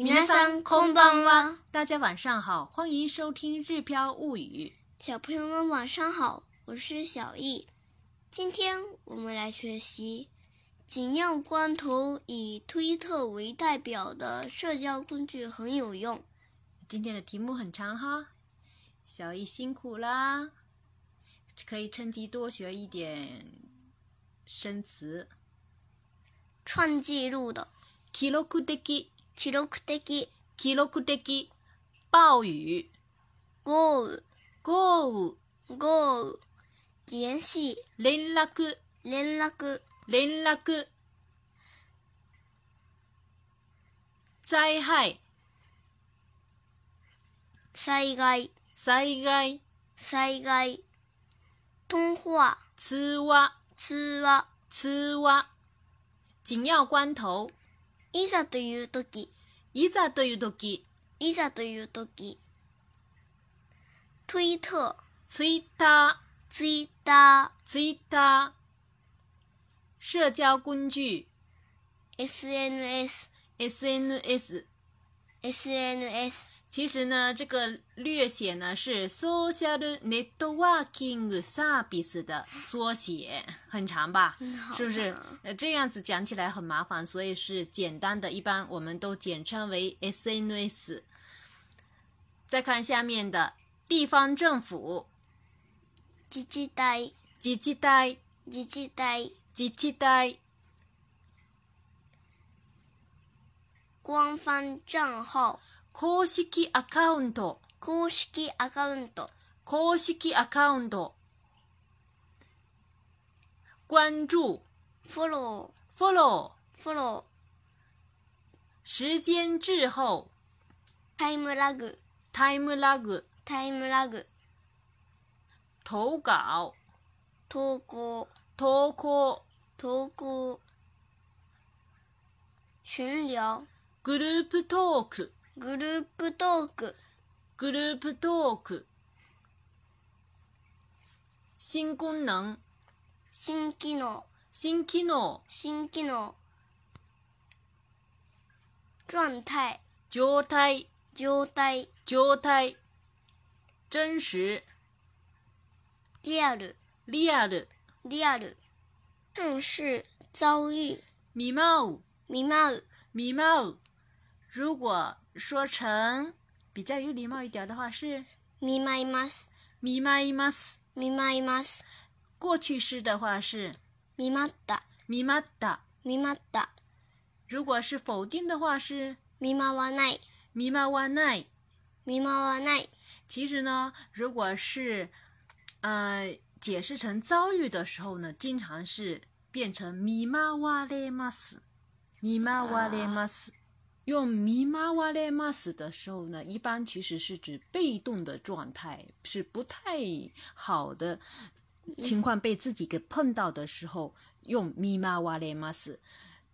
こん空んは。大家晚上好，欢迎收听《日飘物语》。小朋友们晚上好，我是小易。今天我们来学习，紧要关头，以推特为代表的社交工具很有用。今天的题目很长哈，小易辛苦啦，可以趁机多学一点生词。创纪录的。記録的、記録的、暴雨、豪雨、豪雨、豪雨、原系、連絡、連絡、連絡、災害、災害、災害、災害、通話、通話、通話、通話、緊要關頭、いざという時、いざという時、いざという時。ターツイッター、ツイッター、ツイッター。社交工具、SNS、SNS、SNS。其实呢，这个略写呢是 Social Networking s e r v i c e 的缩写，很长吧？是不是？呃，这样子讲起来很麻烦，所以是简单的，一般我们都简称为 SNS。再看下面的地方政府，自治代，自治代，自治代，自治代，官方账号。公式アカウント公式アカウント公式アカウント关注フォローフォロー時間滞後タイムラグタイムラグタイムラグ投稿投稿投稿投稿巡聊グループトークグループトークグループトーク新功能新機能新機能新機能状態状態状態状態真实リアルリアルリアル正式遭遇見舞う見舞う見舞う如果说成比较有礼貌一点的话是“みまいます”，“みまいます”，“みまいます”。过去式的话是“みまった”，“みまった”，“みまった”。如果是否定的话是“みまわない”，“みまわない”，“みまわない”。其实呢，如果是呃解释成遭遇的时候呢，经常是变成“みまわれます”，“みまわれます”。用咪玛瓦列玛斯的时候呢，一般其实是指被动的状态，是不太好的情况被自己给碰到的时候用咪玛瓦列玛斯。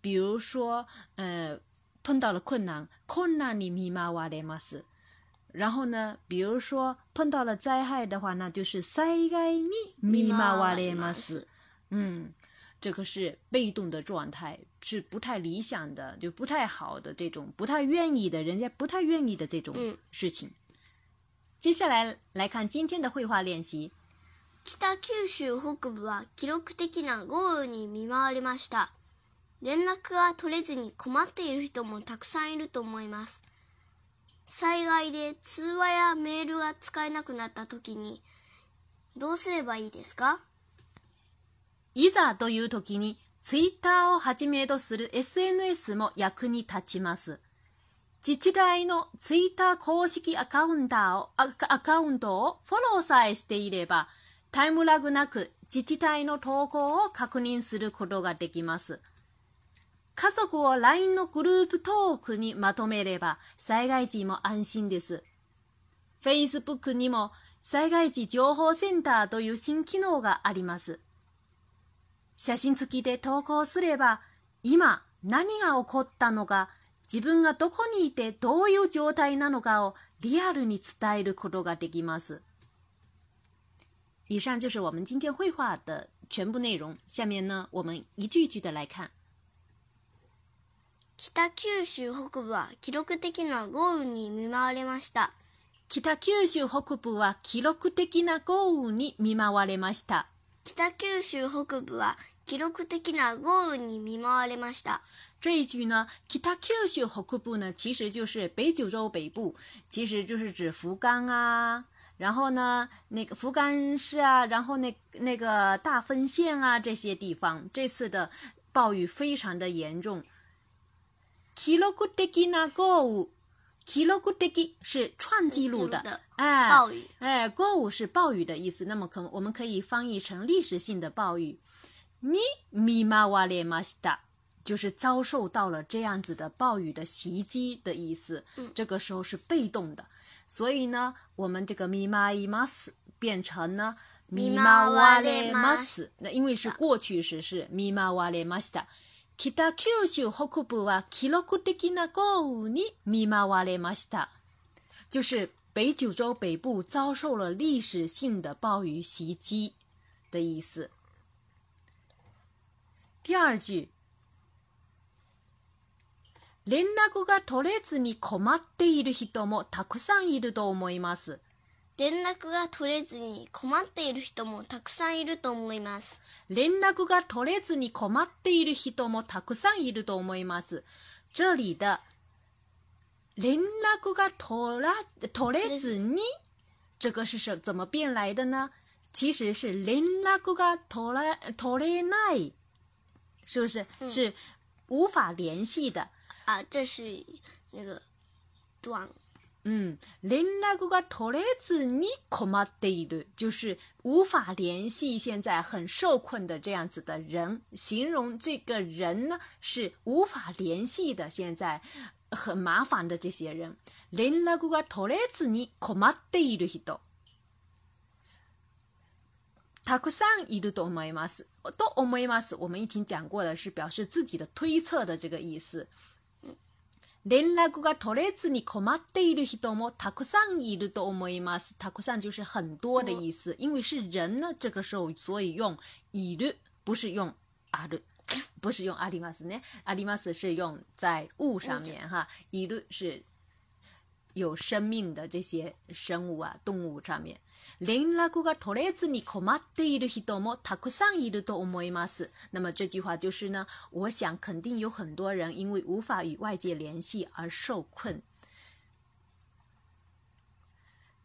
比如说，呃，碰到了困难，困难里咪玛瓦列玛斯。然后呢，比如说碰到了灾害的话，那就是塞盖尼咪玛瓦列玛斯。嗯。这个是被动的状态，是不太理想的，就不太好的这种，不太愿意的，人家不太愿意的这种事情。接下来来看今天的绘画练习。北九州北部は記録的な豪雨に見舞われました。連絡が取れずに困っている人もたくさんいると思います。災害で通話やメールが使えなくなったにどうすればいいですか？いざという時にツイッターをはじめとする SNS も役に立ちます。自治体のツイッター公式アカウントをアカウントをフォローさえしていれば、タイムラグなく自治体の投稿を確認することができます。家族を LINE のグループトークにまとめれば災害時も安心です。Facebook にも災害時情報センターという新機能があります。写真付きで投稿すれば、今何が起こったのか、自分がどこにいてどういう状態なのかをリアルに伝えることができます。以上就是我们今天绘画的全部内容。下面呢，我们一句一句的来看。北九州北部は記録的な豪雨に見舞われました。北九州北部は記録的な豪雨に見舞われました。北九州北部は記録的な豪雨に見舞われました。这一句呢，北九州北部呢，其实就是北九州北部，其实就是指福冈啊，然后呢，那个福冈市啊，然后那那个大分县啊这些地方，这次的暴雨非常的严重。k i 古德 g 是创纪录的，哎，哎 g u o w 是暴雨的意思，那么可我们可以翻译成历史性的暴雨。你 mi ma w a l 就是遭受到了这样子的暴雨的袭击的意思，嗯，这个时候是被动的，所以呢，我们这个 mi ma imas 变成呢 mi ma wale m 那因为是过去时，是 mi ma wale m 北九州北部は記録的な豪雨に見舞われました。就是北九州北部遭受了历史性的暴雨袭击的意思。第二句，連絡が取れずに困っている人もたくさんいると思います。連絡が取れずに困っている人もたくさんいると思います。連絡が取れずに困っている人もたくさんいると思います。这里的連絡が取ら取れずに，这个是什怎么变来的呢？其实是連絡が取ら取れない，是不是、嗯、是无法联系的？啊，这是那个短。嗯，连那个个头来子你可嘛对的，就是无法联系，现在很受困的这样子的人，形容这个人呢是无法联系的，现在很麻烦的这些人。连那个个头来子你っている人，たくさんいると思います。と思います，我们已经讲过了，是表示自己的推测的这个意思。连那个个头来子，你可嘛对了是多么？塔克桑一的多么阿里玛斯，塔克桑就是很多的意思。因为是人呢，这个时候所以用一的，不是用阿的，不是用阿里玛斯呢？阿里玛斯是用在物上面哈，一的是有生命的这些生物啊，动物上面。連絡が取れずに困っている人もたくさんいると思います。那么这句话就是呢，我想肯定有很多人因为无法与外界联系而受困。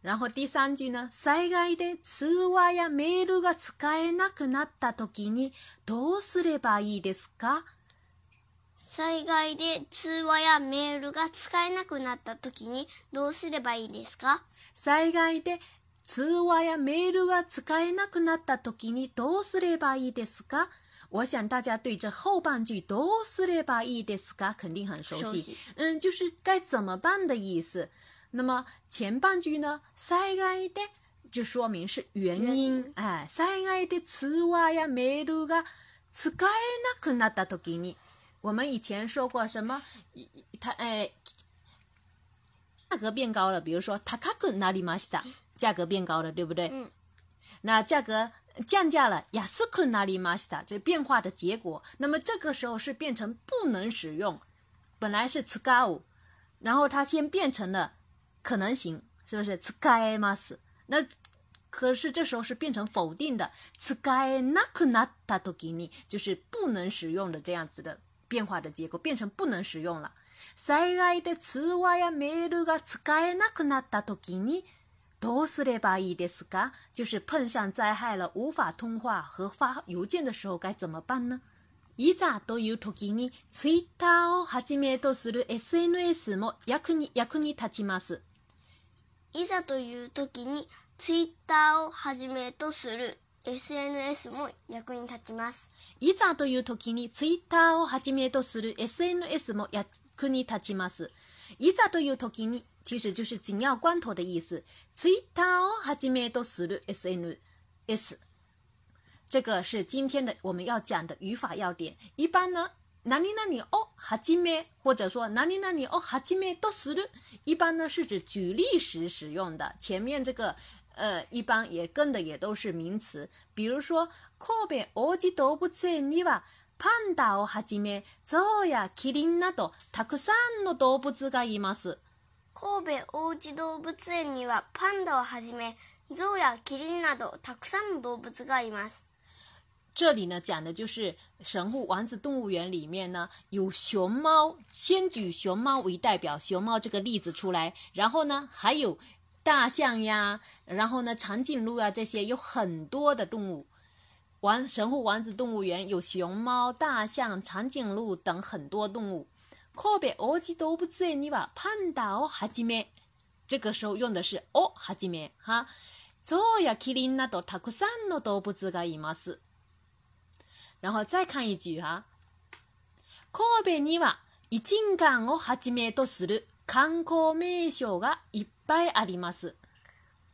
然后第三句呢，災害で通話やメールが使えなくなった時にどうすればいいですか？災害で通話やメールが使えなくなった時にどうすればいいですか災害で通話やメールが使えなくなった時にどうすればいいですか我想大家对这后半句“どうすればいいですか”肯定很熟悉，嗯，就是该怎么办的意思。那么前半句呢，災害で就说明是原因，哎，災害で通話やメールが使えなくなった時に，我们以前说过什么？它哎，价格变高了，比如说高くなりました。价格变高了，对不对？嗯。那价格降价了，ヤスクナリマ西タ，这变化的结果。那么这个时候是变成不能使用，本来是つかう，然后它先变成了可能型，是不是つかえます？那可是这时候是变成否定的つかえなくなったときに，就是不能使用的这样子的变化的结果，变成不能使用了。災害で通話やメールが使えなくなった時に。どうすればいいですか？就是碰上災害了、無法通話和发郵件的时候该怎么办呢？いざという時にツイッターをはじめとする SNS も役に役に立ちます。いざという時にツイッターをはじめとする SNS も役に立ちます。いざという時にツイッターをはじめとする SNS も役に立ちます。一ざ都有う给你，其实就是紧要关头的意思。其他哦，还今没都死了。S N S，这个是今天的我们要讲的语法要点。一般呢，哪里哪里哦，还今没，或者说哪里哪里哦，还今没都死了。一般呢是指举例时使用的，前面这个呃，一般也跟的也都是名词。比如说，阔别俄几都不在你パンダをはじめ、ゾウやキリンなど、たくさんの動物がいます。神戸王子動物園には、パンダをはじめ、ゾウやキリンなど、たくさんの動物がいます。这里呢，讲的就是神户王子动物园里面呢，有熊猫，先举熊猫为代表，熊猫这个例子出来，然后呢，还有大象呀，然后呢，长颈鹿啊，这些有很多的动物。玩神户王子动物园有熊猫、大象、长颈鹿等很多动物。神户オジ都不在，你把半岛はじめ。这个时候用的是オはじめ哈。そや。キリンなどたくさんの動物があます。然后再看一句哈。神戸には一日館をはじめとする観光名所がいっぱいあります。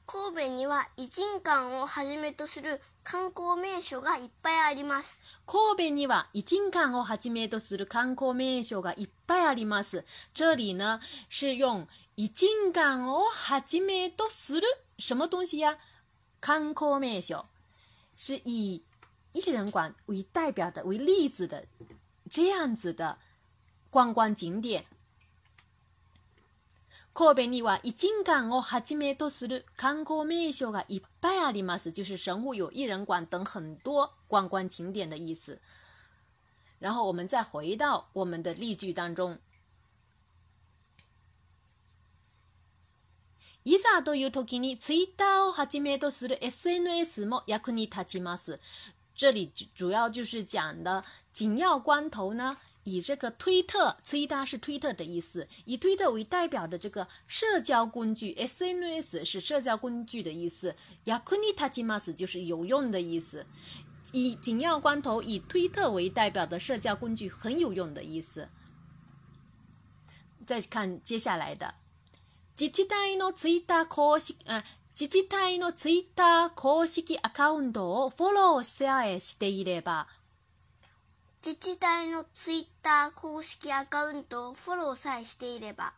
神戸には異人館をはじめとする観光名所がいっぱいあります。神戸には異人館をはじめとする観光名所がいっぱいあります。这里呢是用異人館をはじめとする什么东西呀？観光名所是以艺人馆为代表的、为例子的这样子的观光景点。神戸には一時間はじめとする観光名所がいっぱいあります。就是神户有伊人馆等很多观光景点的意思。然后我们再回到我们的例句当中。伊ザという時にツイターを始めとする SNS も役に立ちます。这里主要就是讲的紧要关头呢。以这个推特，推达是推特的意思，以推特为代表的这个社交工具，S N S 是社交工具的意思，やくにたきます就是有用的意思。以紧要关头，以推特为代表的社交工具很有用的意思。再看接下来的，自治体のツイタ公式，啊，自治体のツイタ公式アカウントをフォローしてあえしていれば。自治体のツイッター公式アカウントをフォローさえしていれば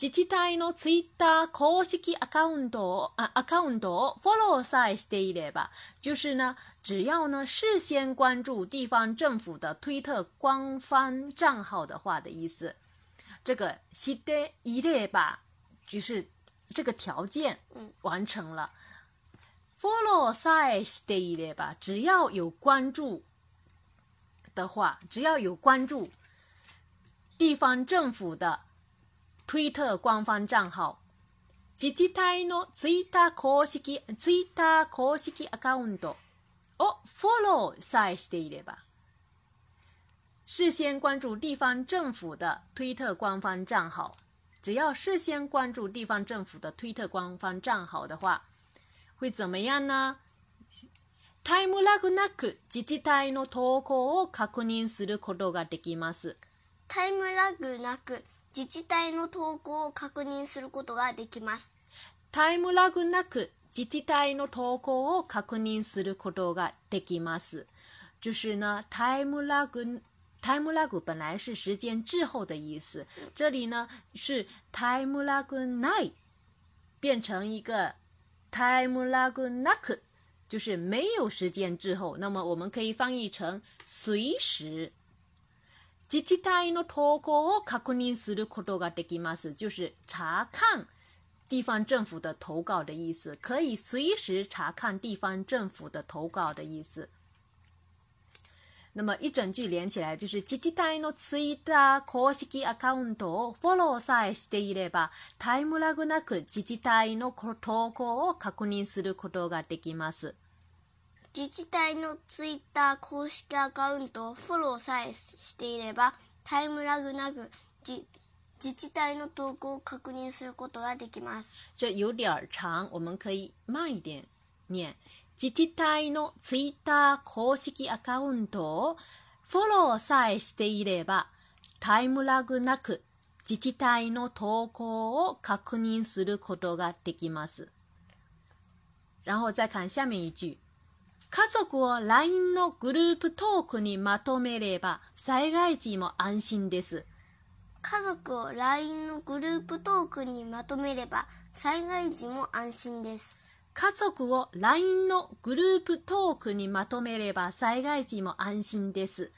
自治体のツイッター公式アカウントをアカウントをフォローさえしていれば就是呢只要呢事先关注地方政府的推特官方账号的话的意思这个知っていれば就是这个条件完成了、嗯、フォローさえしていれば只要有关注的话，只要有关注地方政府的推特官方账号，自治体のツイッター公式ツイッター公式アカウントをフォローさえしていれば，事先关注地方政府的推特官方账号，只要事先关注地方政府的推特官方账号的话，会怎么样呢？タイムラグなく自治体の投稿を確認することができます。タイムラグなく自治体の投稿を確認することができます。タイムラグなく自治体の投稿を確認することができます。就是呢，タイムラグ。time lag 本来是时间滞后的意思，这里呢是 time lag night 变成一个 time lag 就是没有时间滞后，那么我们可以翻译成随时。就是查看地方政府的投稿的意思，可以随时查看地方政府的投稿的意思。那么一整句连起来就是自治体のツイッター公式アカウントをフォローさえしていればタイムラグなく自治体の投稿を確認することができます。自治体のツイッター公式アカウントをフォローさえしていればタイムラグなく自治体の投稿を確認することができます。这有点长，我们可以慢一点念。自治体のツイッター公式アカウントをフォローさえしていれば、タイムラグなく自治体の投稿を確認することができます。然后再看下面一句。家族を LINE のグループトークにまとめれば災害時も安心です。家族を LINE のグループトークにまとめれば災害時も安心です。家族を LINE のグループトークにまとめれば災害時も安心です。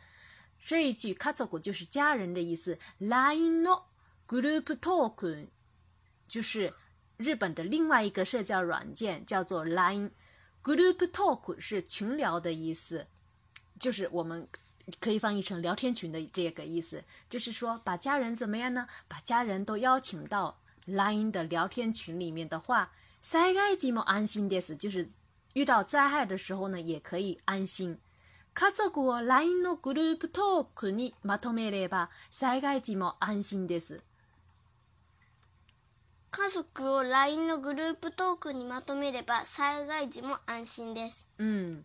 这一句“家族”就是家人的意思，LINE のグループトーク就是日本的另外一个社交软件，叫做 LINE。グループトーク是群聊的意思，就是我们可以翻译成聊天群的这个意思。就是说，把家人怎么样呢？把家人都邀请到 LINE 的聊天群里面的话。災害時も安心です。就是遇到灾害的时候呢，也可以安心。家族を LINE のグループトークにまとめれば、災害時も安心です。嗯，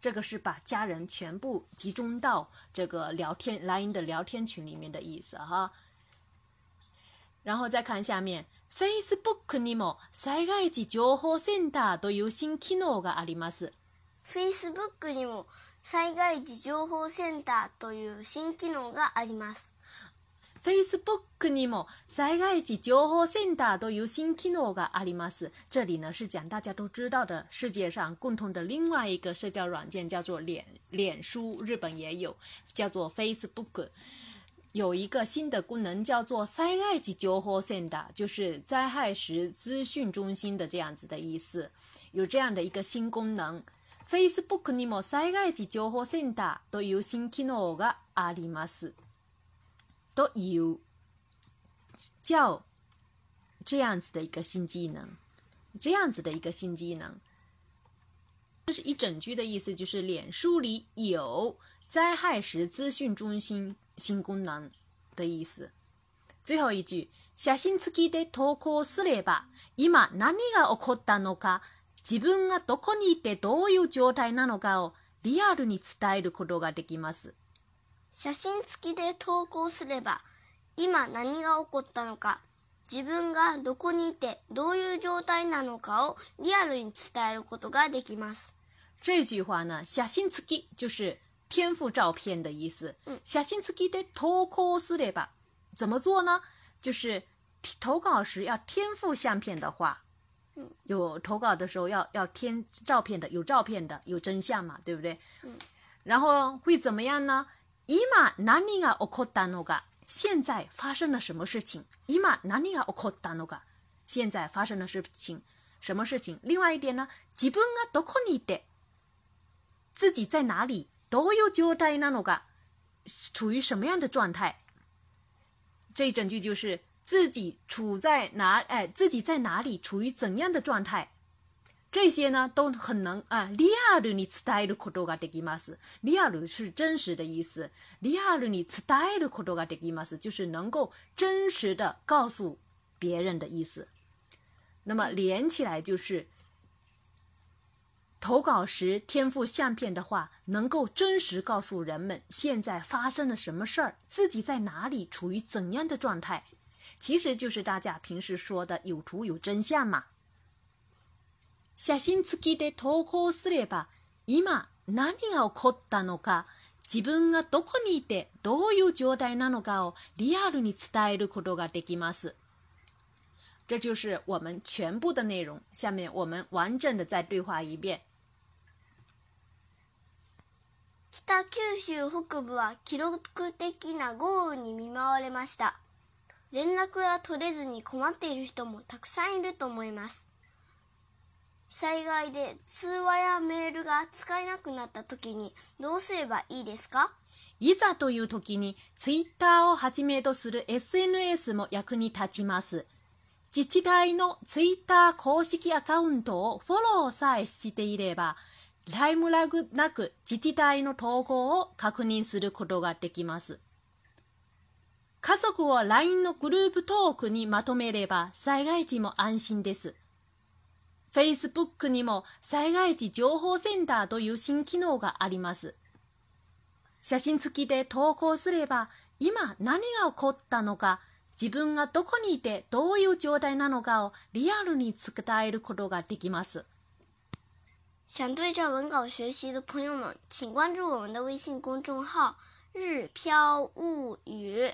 这个是把家人全部集中到这个聊天 LINE 的聊天群里面的意思哈。然后再看下面。Facebook にも災害時情報センターという新機能があります。Facebook にも災害時情報センターという新機能があります。Facebook にも災害時情報センターという新機能があります。这里呢是讲大家都知道的世界上共同的另外一个社交软件，叫做脸脸书，日本也有，叫做 Facebook。有一个新的功能叫做灾害级交互中心的，就是灾害时资讯中心的这样子的意思。有这样的一个新功能，Facebook にも災害時情報センターという新機能があります。都有叫这样子的一个新技能，这样子的一个新技能。这是一整句的意思，就是脸书里有灾害时资讯中心。新功能的意思。最後一句、写真付きで投稿すれば、今何が起こったのか、自分がどこにいてどういう状態なのかをリアルに伝えることができます。写真付きで投稿すれば、今何が起こったのか、自分がどこにいてどういう状態なのかをリアルに伝えることができます。这句话呢，写付き就是天赋照片的意思，嗯，小心自己的投稿是的吧？怎么做呢？就是投稿时要添附相片的话，嗯，有投稿的时候要要添照片的，有照片的有真相嘛，对不对？嗯，然后会怎么样呢？いま哪里が起こったのか？现在发生了什么事情？いま哪里が起こったのか？现在发生的事情，什么事情？另外一点呢？自分はどこに的？自己在哪里？都有交代哪の噶，处于什么样的状态？这一整句就是自己处在哪哎，自己在哪里，处于怎样的状态？这些呢都很能啊。利亚鲁尼茨代鲁可多噶德吉玛斯，利亚鲁是真实的意思。利亚鲁尼茨代鲁可多噶德吉玛斯就是能够真实的告诉别人的意思。那么连起来就是。投稿时，添附相片的话，能够真实告诉人们现在发生了什么事儿，自己在哪里，处于怎样的状态，其实就是大家平时说的“有图有真相”嘛。写信付きで投稿すれ吧。今何が起こったのか、自分がどこにいてどういう状態なのかをリアルに伝えることができます。这就是我们全部的内容。下面我们完整的再对话一遍。北九州北部は記録的な豪雨に見舞われました。連絡が取れずに困っている人もたくさんいると思います。災害で通話やメールが使えなくなった時にどうすればいいですかいざという時にツイッターをはじめとする SNS も役に立ちます。自治体のツイッター公式アカウントをフォローさえしていれば、ライムラグなく自治体の統合を確認することができます。家族を LINE のグループトークにまとめれば災害時も安心です。Facebook にも災害時情報センターという新機能があります。写真付きで投稿すれば今何が起こったのか自分がどこにいてどういう状態なのかをリアルに伝えることができます。想对照文稿学习的朋友们，请关注我们的微信公众号“日飘物语”。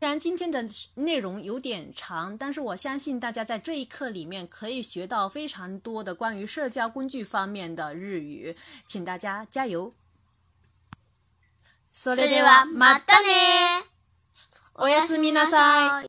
虽然今天的内容有点长，但是我相信大家在这一课里面可以学到非常多的关于社交工具方面的日语，请大家加油。それではまたね。おやすみなさい。